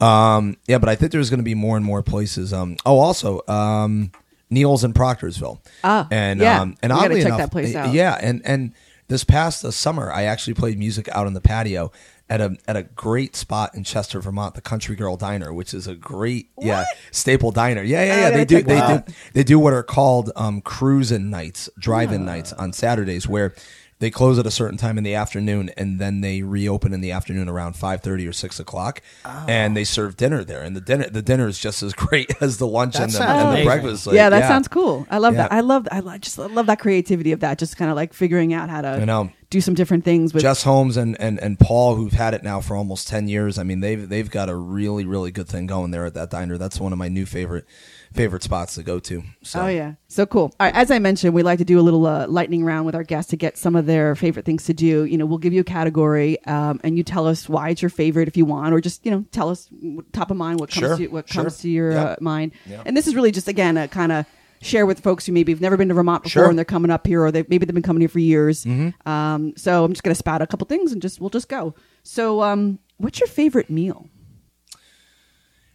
Speaker 4: um, yeah, but I think there's going to be more and more places. Um, oh, also, um, Neil's in Proctorsville.
Speaker 1: Ah,
Speaker 4: and
Speaker 1: yeah.
Speaker 4: um, and
Speaker 1: We
Speaker 4: oddly enough,
Speaker 1: that place out.
Speaker 4: yeah, and and this past uh, summer, I actually played music out on the patio at a at a great spot in Chester, Vermont, the Country Girl Diner, which is a great yeah staple diner. Yeah, yeah, yeah. They do they do they do what are called um, cruising nights, drive-in nights on Saturdays, where they close at a certain time in the afternoon, and then they reopen in the afternoon around five thirty or six o'clock, and they serve dinner there. And the dinner the dinner is just as (laughs) great as the lunch and the, and the breakfast. Like,
Speaker 1: yeah, that sounds cool. I love that. I love. I lo- just love that creativity of that. Just kind of like figuring out how to
Speaker 4: You know.
Speaker 1: do some different things with.
Speaker 4: Jess Holmes and, and, and Paul, who've had it now for almost ten years. I mean, they've they've got a really really good thing going there at that diner. That's one of my new favorite favorite spots to go to. So.
Speaker 1: Oh yeah, so cool. All right, as I mentioned, we like to do a little uh, lightning round with our guests to get some of their favorite things to do. You know, we'll give you a category, um, and you tell us why it's your favorite if you want, or just you know tell us top of mind what comes
Speaker 4: Sure,
Speaker 1: to what
Speaker 4: sure.
Speaker 1: comes to your
Speaker 4: Yep.
Speaker 1: uh, mind.
Speaker 4: Yep.
Speaker 1: And this is really just again a kind of share with folks who maybe have never been to Vermont before
Speaker 4: Sure. Mm-hmm.
Speaker 1: and they're coming up here, or they maybe they've been coming here for years. Um, so I'm just gonna spout a couple things and just we'll just go. So, um, what's your favorite meal?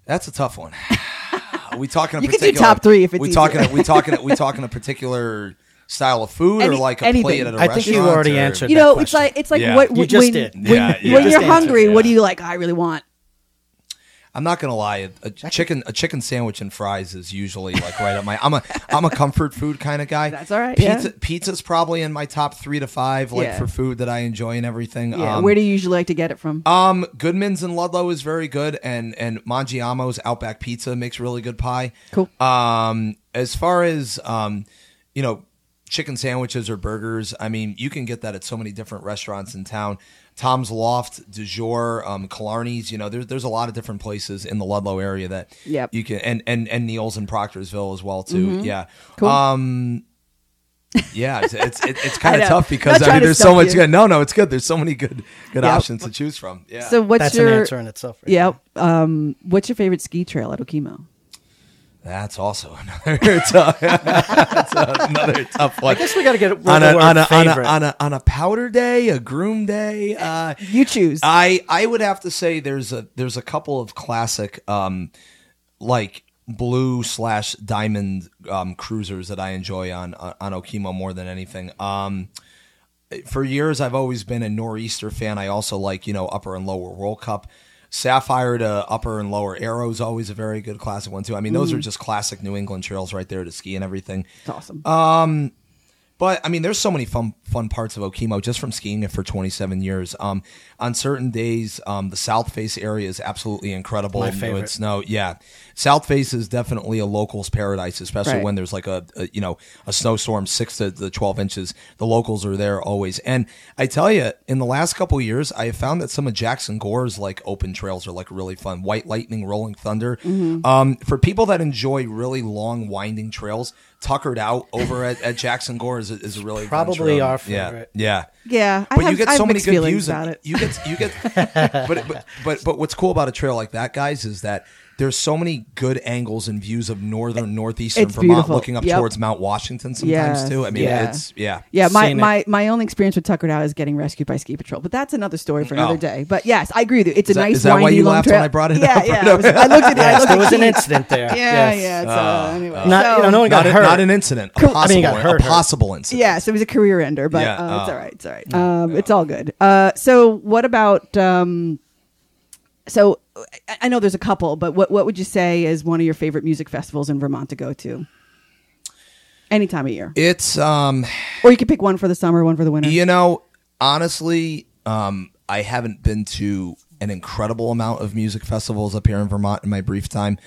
Speaker 4: That's a tough one. Are we talking? A
Speaker 1: You could do
Speaker 4: particular,
Speaker 1: top three if it's
Speaker 4: we talking. we talking. we talking a particular style of food or like a
Speaker 1: anything.
Speaker 4: plate at a
Speaker 2: I
Speaker 4: restaurant?
Speaker 2: I think you already
Speaker 4: or-
Speaker 2: answered
Speaker 1: you
Speaker 2: that
Speaker 1: know, it's like it's like
Speaker 4: Yeah.
Speaker 1: what
Speaker 2: You
Speaker 1: when,
Speaker 2: just
Speaker 1: when,
Speaker 2: did.
Speaker 1: when,
Speaker 4: Yeah, yeah.
Speaker 1: when you're
Speaker 2: answered,
Speaker 1: hungry, what do you like? Oh, I really want.
Speaker 4: I'm not gonna lie. A, a chicken, a chicken sandwich and fries is usually like right up my. I'm a, (laughs) I'm a comfort food kind of guy.
Speaker 1: That's all right,
Speaker 4: Pizza,
Speaker 1: yeah.
Speaker 4: pizza's probably in my top three to five, like
Speaker 1: Yeah.
Speaker 4: for food that I enjoy and everything.
Speaker 1: Yeah,
Speaker 4: Um,
Speaker 1: where do you usually like to get it from?
Speaker 4: Um, Goodman's in Ludlow is very good, and and Mangiamo's Outback Pizza makes really good pie.
Speaker 1: Cool.
Speaker 4: Um, as far as um, you know, chicken sandwiches or burgers, I mean, you can get that at so many different restaurants in town. Tom's Loft, Du Jour, um, Killarney's. You know, there's there's a lot of different places in the Ludlow area that
Speaker 1: Yep.
Speaker 4: you can, and and and Neil's in Proctorsville as well too. Yeah.
Speaker 1: Mm-hmm. Cool.
Speaker 4: Um. Yeah, it's it's, it's (laughs) kind of tough because I mean, there's so much
Speaker 1: you.
Speaker 4: good. No, no, it's good. There's so many good good
Speaker 1: Yeah.
Speaker 4: options to choose from. Yeah.
Speaker 1: So what's
Speaker 2: That's
Speaker 1: your
Speaker 2: an answer in itself. Right
Speaker 1: Yep. Um, what's your favorite ski trail at Okemo?
Speaker 4: That's also (laughs) another tough, that's another (laughs) tough one.
Speaker 2: I guess we got to get
Speaker 4: on a, on, a, on, a, on a on a powder day, a groom day. Uh,
Speaker 1: You choose.
Speaker 4: I I would have to say there's a there's a couple of classic um like blue slash diamond um cruisers that I enjoy on on Okemo more than anything. Um for years I've always been a nor'easter fan. I also like you know upper and lower World Cup. Sapphire to upper and lower arrow is always a very good classic one too. I mean, those are just classic New England trails right there to ski and everything.
Speaker 1: It's awesome.
Speaker 4: Uh, But I mean, there's so many fun fun parts of Okemo just from skiing it for 27 years. Um, on certain days, um, the South Face area is absolutely incredible.
Speaker 2: My favorite.
Speaker 4: It's snow, yeah. South Face is definitely a locals paradise, especially
Speaker 1: Right.
Speaker 4: when there's like a, a you know a snowstorm six to the 12 inches. The locals are there always, and I tell you, in the last couple of years, I have found that some of Jackson Gore's like open trails are like really fun. White Lightning, Rolling Thunder.
Speaker 1: Mm-hmm.
Speaker 4: Um, for people that enjoy really long winding trails. Tuckered out over at, at Jackson Gore is, a- is really
Speaker 2: Probably
Speaker 4: trail.
Speaker 2: our
Speaker 4: Yeah,
Speaker 2: favorite.
Speaker 4: Yeah,
Speaker 1: yeah, I
Speaker 4: but
Speaker 1: have,
Speaker 4: you get so many good views
Speaker 1: about
Speaker 4: of-
Speaker 1: it.
Speaker 4: You get you get, but, but but but what's cool about a trail like that, guys, is that there's so many good angles and views of northern northeastern
Speaker 1: It's
Speaker 4: Vermont,
Speaker 1: beautiful.
Speaker 4: looking up
Speaker 1: Yep.
Speaker 4: towards Mount Washington sometimes
Speaker 1: Yes.
Speaker 4: too. I mean,
Speaker 2: Yeah.
Speaker 4: it's yeah.
Speaker 1: Yeah, my,
Speaker 2: Scenic.
Speaker 1: my, my only experience with Tuckered Out is getting rescued by Ski Patrol, but that's another story for another
Speaker 4: Oh.
Speaker 1: day. But yes, I agree with you. It's a
Speaker 4: that-
Speaker 1: nice
Speaker 4: is that why you laughed
Speaker 1: trail.
Speaker 4: when I brought it
Speaker 1: yeah,
Speaker 4: up?
Speaker 1: Yeah, I, was- I looked at it. (laughs) I
Speaker 2: Yes,
Speaker 1: looked
Speaker 2: there was an incident there.
Speaker 1: Yeah,
Speaker 2: Yes.
Speaker 1: yeah. So anyway,
Speaker 2: Not,
Speaker 1: so,
Speaker 2: you know, no one got
Speaker 4: Not,
Speaker 2: hurt.
Speaker 4: not an incident, a (laughs)
Speaker 2: I mean,
Speaker 4: possible,
Speaker 2: he got hurt,
Speaker 4: a
Speaker 2: hurt.
Speaker 4: possible incident.
Speaker 1: yeah, so it was a career ender, but uh, it's
Speaker 4: oh.
Speaker 1: all right. It's all right. Um, It's all good. Uh, so what about? Um, so I- I know there's a couple, but what what would you say is one of your favorite music festivals in Vermont to go to? Any time of year,
Speaker 4: It's um,
Speaker 1: or you could pick one for the summer, one for the winter.
Speaker 4: you know, honestly, um, I haven't been to an incredible amount of music festivals up here in Vermont in my brief time.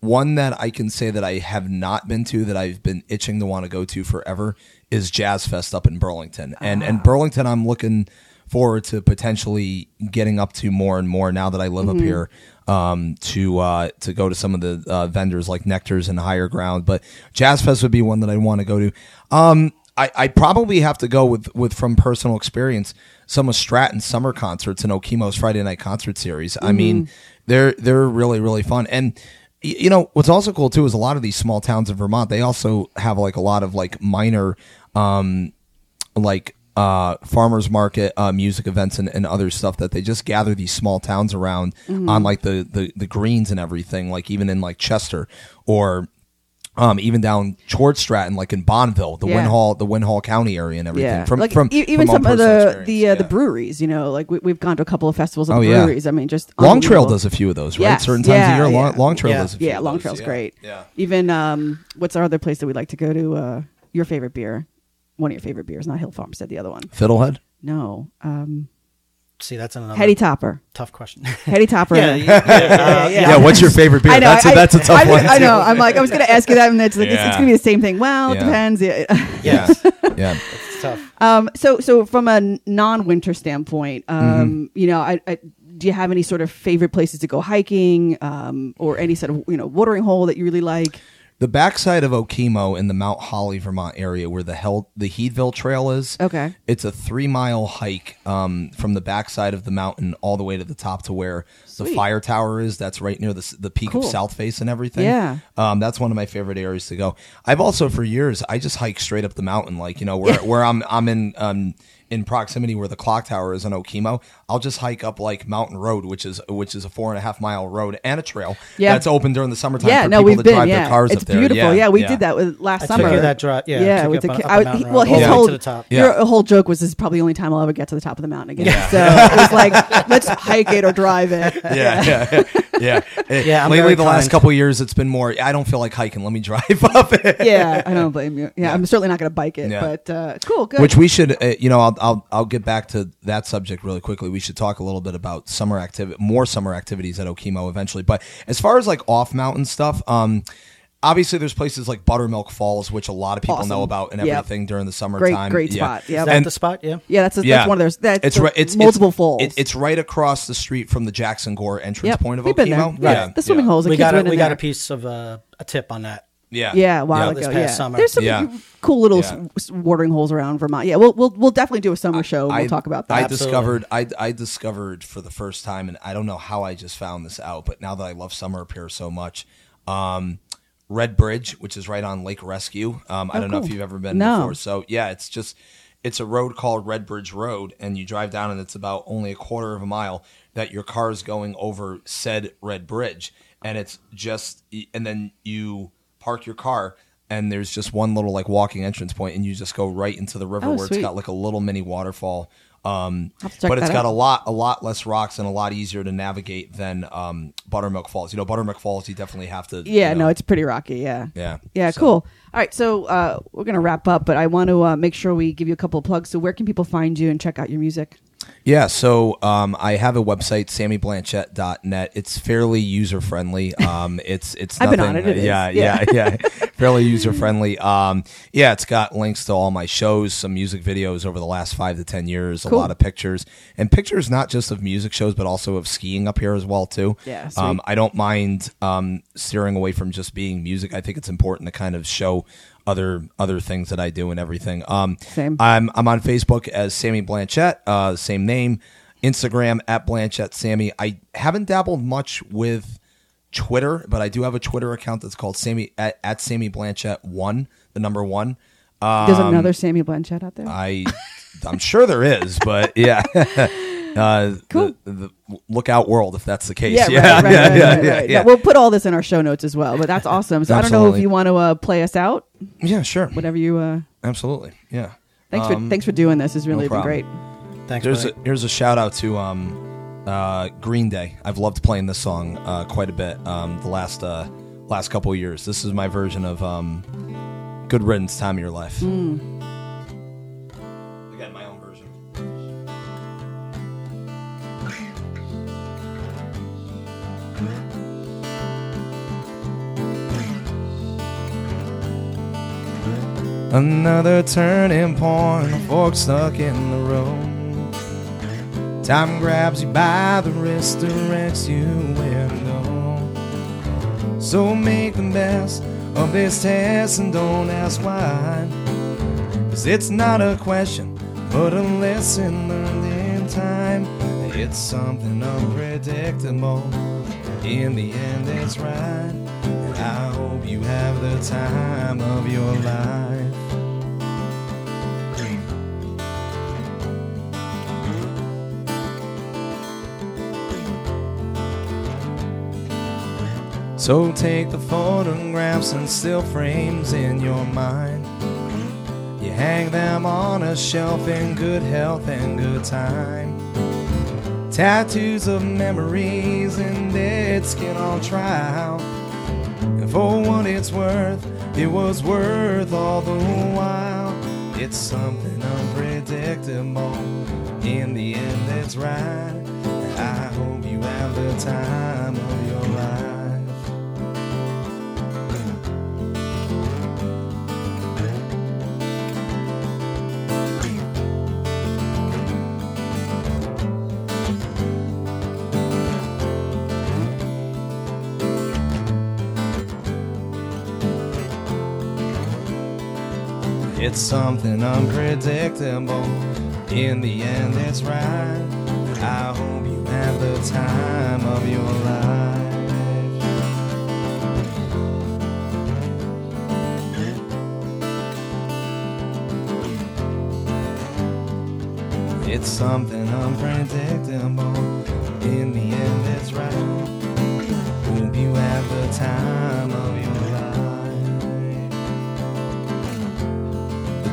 Speaker 4: One that I can say that I have not been to that I've been itching to want to go to forever is Jazz Fest up in Burlington. And and Burlington I'm looking forward to potentially getting up to more and more now that I live up here um, to uh, to go to some of the uh, vendors like Nectars and Higher Ground. But Jazz Fest would be one that I want to go to. Um, I, I probably have to go with, with from personal experience some of Stratton's summer concerts and Okemo's Friday night concert series. I mean, they're they're really really fun. And y- you know what's also cool too is a lot of these small towns in Vermont they also have like a lot of like minor um like uh farmers market uh music events and, and other stuff that they just gather these small towns around on like the, the the greens and everything like even in like Chester or um, even down towards Stratton, like in Bondville, the
Speaker 1: Yeah.
Speaker 4: Winhall, the Winhall County area, and everything.
Speaker 1: Yeah,
Speaker 4: From
Speaker 1: like
Speaker 4: from
Speaker 1: e- even
Speaker 4: from
Speaker 1: some of the the uh, the breweries. You know, like we, we've gone to a couple of festivals of
Speaker 4: Oh,
Speaker 1: the
Speaker 4: yeah.
Speaker 1: breweries. I mean, just
Speaker 4: Long Trail does a few of those, right?
Speaker 1: Yes,
Speaker 4: Certain times
Speaker 1: yeah,
Speaker 4: of year,
Speaker 1: yeah.
Speaker 4: Long, Long Trail
Speaker 2: Yeah.
Speaker 4: does a few.
Speaker 1: Yeah, Long Trail's
Speaker 4: yeah.
Speaker 1: great.
Speaker 4: Yeah.
Speaker 1: Even um, what's our other place that we'd like to go to? Uh, your favorite beer? One of your favorite beers, not Hill Farmstead. The other one.
Speaker 4: Fiddlehead.
Speaker 1: No, um,
Speaker 2: See, that's another
Speaker 1: Heady Topper.
Speaker 2: tough question. (laughs)
Speaker 1: Heady Topper. (laughs)
Speaker 2: yeah, yeah, yeah, (laughs) uh,
Speaker 4: Yeah. what's your favorite beer?
Speaker 1: I know.
Speaker 4: that's, a,
Speaker 1: I,
Speaker 4: that's a tough
Speaker 1: I,
Speaker 4: one.
Speaker 1: I know.
Speaker 4: too.
Speaker 1: I'm like, I was going to ask you that, and it's like, it's, it's
Speaker 4: Yeah.
Speaker 1: going to be the same thing. Well, it
Speaker 4: Yeah.
Speaker 1: depends. Yeah.
Speaker 2: Yes,
Speaker 4: yeah.
Speaker 2: it's tough.
Speaker 1: Um, so, so from a non-winter standpoint, um,
Speaker 4: Mm-hmm.
Speaker 1: you know, I, I, do you have any sort of favorite places to go hiking, um, or any sort of you know watering hole that you really like?
Speaker 4: The backside of Okemo in the Mount Holly, Vermont area, where the Hell, the Healdville Trail is.
Speaker 1: Okay.
Speaker 4: It's a three mile hike um, from the backside of the mountain all the way to the top to where the fire tower is. That's right near the the peak
Speaker 1: Cool.
Speaker 4: of South Face and everything.
Speaker 1: Yeah.
Speaker 4: Um, that's one of my favorite areas to go. I've also for years I just hike straight up the mountain, like you know where where I'm I'm in um in proximity where the clock tower is in Okemo. I'll just hike up like Mountain Road, which is which is a four and a half mile road and a trail
Speaker 1: Yeah.
Speaker 4: that's open during the summertime.
Speaker 1: Yeah,
Speaker 4: for
Speaker 1: no,
Speaker 4: people
Speaker 1: we've
Speaker 4: to
Speaker 1: been.
Speaker 4: drive
Speaker 1: Yeah,
Speaker 4: their cars
Speaker 1: it's
Speaker 4: up there.
Speaker 1: beautiful. Yeah, we
Speaker 4: yeah.
Speaker 1: did that with last
Speaker 2: I took
Speaker 1: summer.
Speaker 2: you that drive- yeah,
Speaker 1: yeah.
Speaker 2: took
Speaker 1: we took
Speaker 2: up-
Speaker 1: you-
Speaker 2: up
Speaker 1: I was-
Speaker 2: mountain
Speaker 1: he- well, his
Speaker 2: the
Speaker 1: whole
Speaker 2: to the top.
Speaker 1: your whole joke was this is probably the only time I'll ever get to the top of the mountain again.
Speaker 4: Yeah.
Speaker 1: So it was like, (laughs) let's hike it or drive it. (laughs)
Speaker 4: yeah, yeah, yeah. (laughs)
Speaker 2: Yeah, I'm
Speaker 4: Lately,
Speaker 2: very
Speaker 4: the last couple of years, it's been more. I don't feel like hiking. Let me drive up it.
Speaker 1: Yeah, I don't blame you. Yeah, I'm certainly not going to bike it, but uh, cool, good.
Speaker 4: Which we should, uh, you know, I'll, I'll I'll get back to that subject really quickly. We should talk a little bit about summer activity, more summer activities at Okemo eventually. But as far as like off mountain stuff, um, obviously there's places like Buttermilk Falls, which a lot of people
Speaker 1: Awesome.
Speaker 4: know about and
Speaker 1: Yep.
Speaker 4: everything during the summertime.
Speaker 1: great
Speaker 4: Yeah.
Speaker 1: spot. Yeah.
Speaker 2: Is that
Speaker 4: And-
Speaker 2: the spot? Yeah.
Speaker 1: yeah, that's, that's
Speaker 4: Yeah.
Speaker 1: one of those. That's
Speaker 4: it's
Speaker 1: the
Speaker 4: right. It's
Speaker 1: multiple
Speaker 4: it's,
Speaker 1: falls.
Speaker 4: it- it's right across the street from the Jackson Gore entrance
Speaker 1: Yep,
Speaker 4: point of
Speaker 1: we've been there.
Speaker 4: Okemo.
Speaker 1: Right.
Speaker 4: Yeah,
Speaker 1: The swimming
Speaker 4: yeah.
Speaker 1: holes.
Speaker 2: We got a, we got
Speaker 1: there.
Speaker 2: a piece of uh, a tip on that.
Speaker 4: Yeah,
Speaker 1: Yeah, a while
Speaker 4: Yeah.
Speaker 1: ago.
Speaker 2: This past
Speaker 1: yeah,
Speaker 2: summer.
Speaker 1: there's some
Speaker 4: Yeah.
Speaker 1: cool little
Speaker 4: Yeah.
Speaker 1: s- s- watering holes around Vermont. Yeah, we'll we'll we'll definitely do a summer show. and We'll talk about that.
Speaker 4: I
Speaker 2: Absolutely.
Speaker 4: discovered I, I discovered for the first time, and I don't know how I just found this out, but now that I love summer up here so much, um, Red Bridge, which is right on Lake Rescue. Um, I
Speaker 1: Oh,
Speaker 4: don't know
Speaker 1: cool.
Speaker 4: if you've ever been
Speaker 1: No.
Speaker 4: before. So yeah, it's just it's a road called Red Bridge Road, and you drive down, and it's about only a quarter of a mile that your car is going over said Red Bridge, and it's just and then you park your car and there's just one little like walking entrance point, and you just go right into the river
Speaker 1: Oh,
Speaker 4: where
Speaker 1: sweet.
Speaker 4: it's got like a little mini waterfall. Um,
Speaker 1: I'll have to check
Speaker 4: but it's got
Speaker 1: out.
Speaker 4: a lot, a lot less rocks and a lot easier to navigate than um, Buttermilk Falls. You know, Buttermilk Falls, you definitely have to.
Speaker 1: Yeah,
Speaker 4: you
Speaker 1: no, it's pretty rocky. Yeah.
Speaker 4: yeah,
Speaker 1: Yeah,
Speaker 4: So-
Speaker 1: cool. All right, so uh, we're gonna wrap up, but I want to uh, make sure we give you a couple of plugs. So, where can people find you and check out your music?
Speaker 4: Yeah, so um, I have a website, sammyblanchette.net. It's fairly user friendly. (laughs) Um, it's it's
Speaker 1: I've been on it. It
Speaker 4: yeah,
Speaker 1: Yeah.
Speaker 4: yeah, yeah, (laughs) fairly user friendly. Um, yeah, it's got links to all my shows, some music videos over the last five to ten years,
Speaker 1: Cool.
Speaker 4: a lot of pictures, and pictures not just of music shows, but also of skiing up here as well too.
Speaker 1: Yeah,
Speaker 4: um, I don't mind um, steering away from just being music. I think it's important to kind of show other other things that I do and everything. Um,
Speaker 1: Same.
Speaker 4: I'm I'm on Facebook as Sammy Blanchette, uh, same name. Instagram at Blanchette Sammy. I haven't dabbled much with Twitter, but I do have a Twitter account that's called Sammy at, at Sammy Blanchette one, the number one.
Speaker 1: There's
Speaker 4: Um,
Speaker 1: another Sammy Blanchette out there.
Speaker 4: I I'm sure there is, but yeah. (laughs) Uh,
Speaker 1: Cool.
Speaker 4: The, the lookout world, if that's the case.
Speaker 1: yeah, (laughs)
Speaker 4: yeah,
Speaker 1: right, right,
Speaker 4: yeah,
Speaker 1: right,
Speaker 4: yeah,
Speaker 1: right,
Speaker 4: yeah,
Speaker 1: right.
Speaker 4: yeah.
Speaker 1: We'll put all this in our show notes as well. But that's awesome. So I don't know if you want to uh, play us out.
Speaker 4: Yeah, sure.
Speaker 1: Whatever you. Uh,
Speaker 4: Absolutely. Yeah.
Speaker 1: thanks for
Speaker 4: Um,
Speaker 1: thanks for doing this. It's really been great.
Speaker 2: Thanks,
Speaker 4: There's a, here's a shout out to um, uh, Green Day. I've loved playing this song uh, quite a bit um, the last uh, last couple of years. This is my version of um, "Good Riddance, Time of Your Life."
Speaker 1: Hmm.
Speaker 4: Another turning point, a fork stuck in the road. Time grabs you by the wrist, directs you where to go. So make the best of this test and don't ask why. Cause it's not a question, but a lesson learned in time. It's something unpredictable. In the end, it's right. And I hope you have the time of your life. So take the photographs and still frames in your mind. You hang them on a shelf in good health and good time. Tattoos of memories and dead skin on trial. And for what it's worth, it was worth all the while. It's something unpredictable. In the end, it's right. I hope you have the time It's something unpredictable. In the end, it's right. I hope you have the time of your life. It's something unpredictable. In the end, it's right. Hope you have the time of your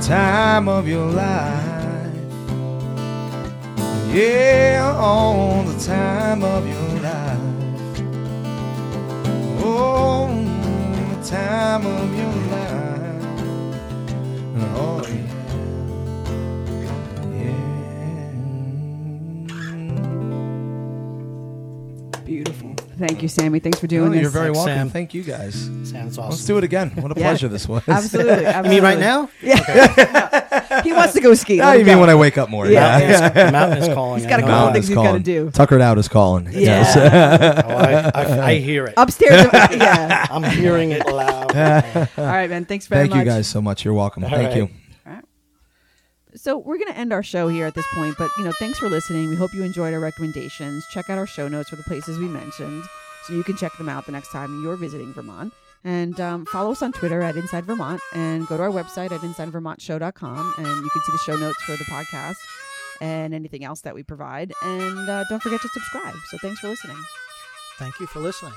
Speaker 4: time of your life. Yeah, all the time of your life. Oh, the time of your life.
Speaker 1: Thank you, Sammy. Thanks for doing
Speaker 4: Oh,
Speaker 1: this.
Speaker 4: you're very
Speaker 2: Thanks,
Speaker 4: welcome.
Speaker 2: Sam.
Speaker 4: Thank you guys.
Speaker 2: Sounds awesome.
Speaker 4: Let's do it again. What a (laughs)
Speaker 1: Yeah.
Speaker 4: pleasure this was.
Speaker 1: Absolutely. (laughs)
Speaker 2: You mean right now?
Speaker 1: Yeah. (laughs) he wants to go ski.
Speaker 4: Ah,
Speaker 1: Let
Speaker 4: you
Speaker 1: him
Speaker 4: mean
Speaker 1: go.
Speaker 4: when I wake up more?
Speaker 1: Yeah.
Speaker 4: Yeah.
Speaker 2: Mountain is, mountain is calling.
Speaker 1: He's got a
Speaker 2: I know.
Speaker 1: couple
Speaker 4: Mountain
Speaker 1: things he's gotta
Speaker 4: calling.
Speaker 1: do.
Speaker 4: Tuckered out is calling.
Speaker 1: Yeah.
Speaker 4: Yes.
Speaker 2: Oh, I, I, I hear it.
Speaker 1: Upstairs. yeah.
Speaker 2: I'm hearing it loud.
Speaker 1: All right, man. Thanks very much.
Speaker 4: Thank
Speaker 1: much.
Speaker 4: you guys so much. You're welcome.
Speaker 2: All
Speaker 4: Thank
Speaker 2: right.
Speaker 4: you.
Speaker 1: So we're going to end our show here at this point, but you know, thanks for listening. We hope you enjoyed our recommendations. Check out our show notes for the places we mentioned, so you can check them out the next time you're visiting Vermont. And um, follow us on Twitter at Inside Vermont, and go to our website at InsideVermontShow.com, and you can see the show notes for the podcast and anything else that we provide. And uh, don't forget to subscribe. So thanks for listening.
Speaker 2: Thank you for listening.